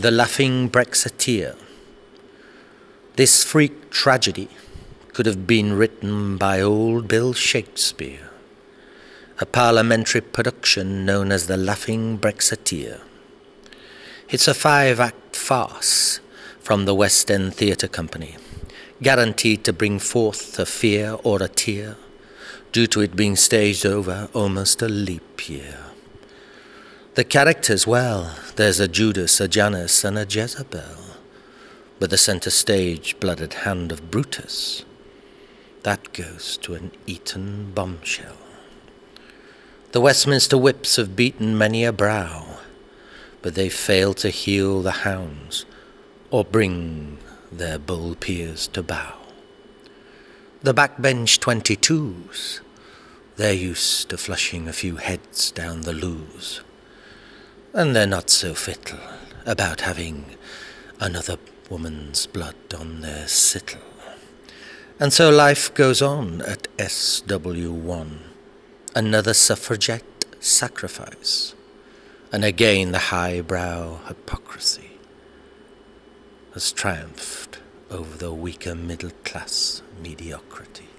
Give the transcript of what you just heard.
The Laughing Brexiteer. This freak tragedy could have been written by old Bill Shakespeare, a parliamentary production known as The Laughing Brexiteer. It's a five act farce from the West End Theatre Company, guaranteed to bring forth a fear or a tear, due to it being staged over almost a leap year. The characters, well, there's a Judas, a Janus, and a Jezebel. But the centre stage blooded hand of Brutus, that goes to an Eton bombshell. The Westminster whips have beaten many a brow, but they fail to heel the hounds or bring their bull peers to bow. The backbench 22s, they're used to flushing a few heads down the loos and they're not so fickle about having another woman's blood on their sittle. And so life goes on at SW1. Another suffragette sacrifice. And again the highbrow hypocrisy has triumphed over the weaker middle class mediocrity.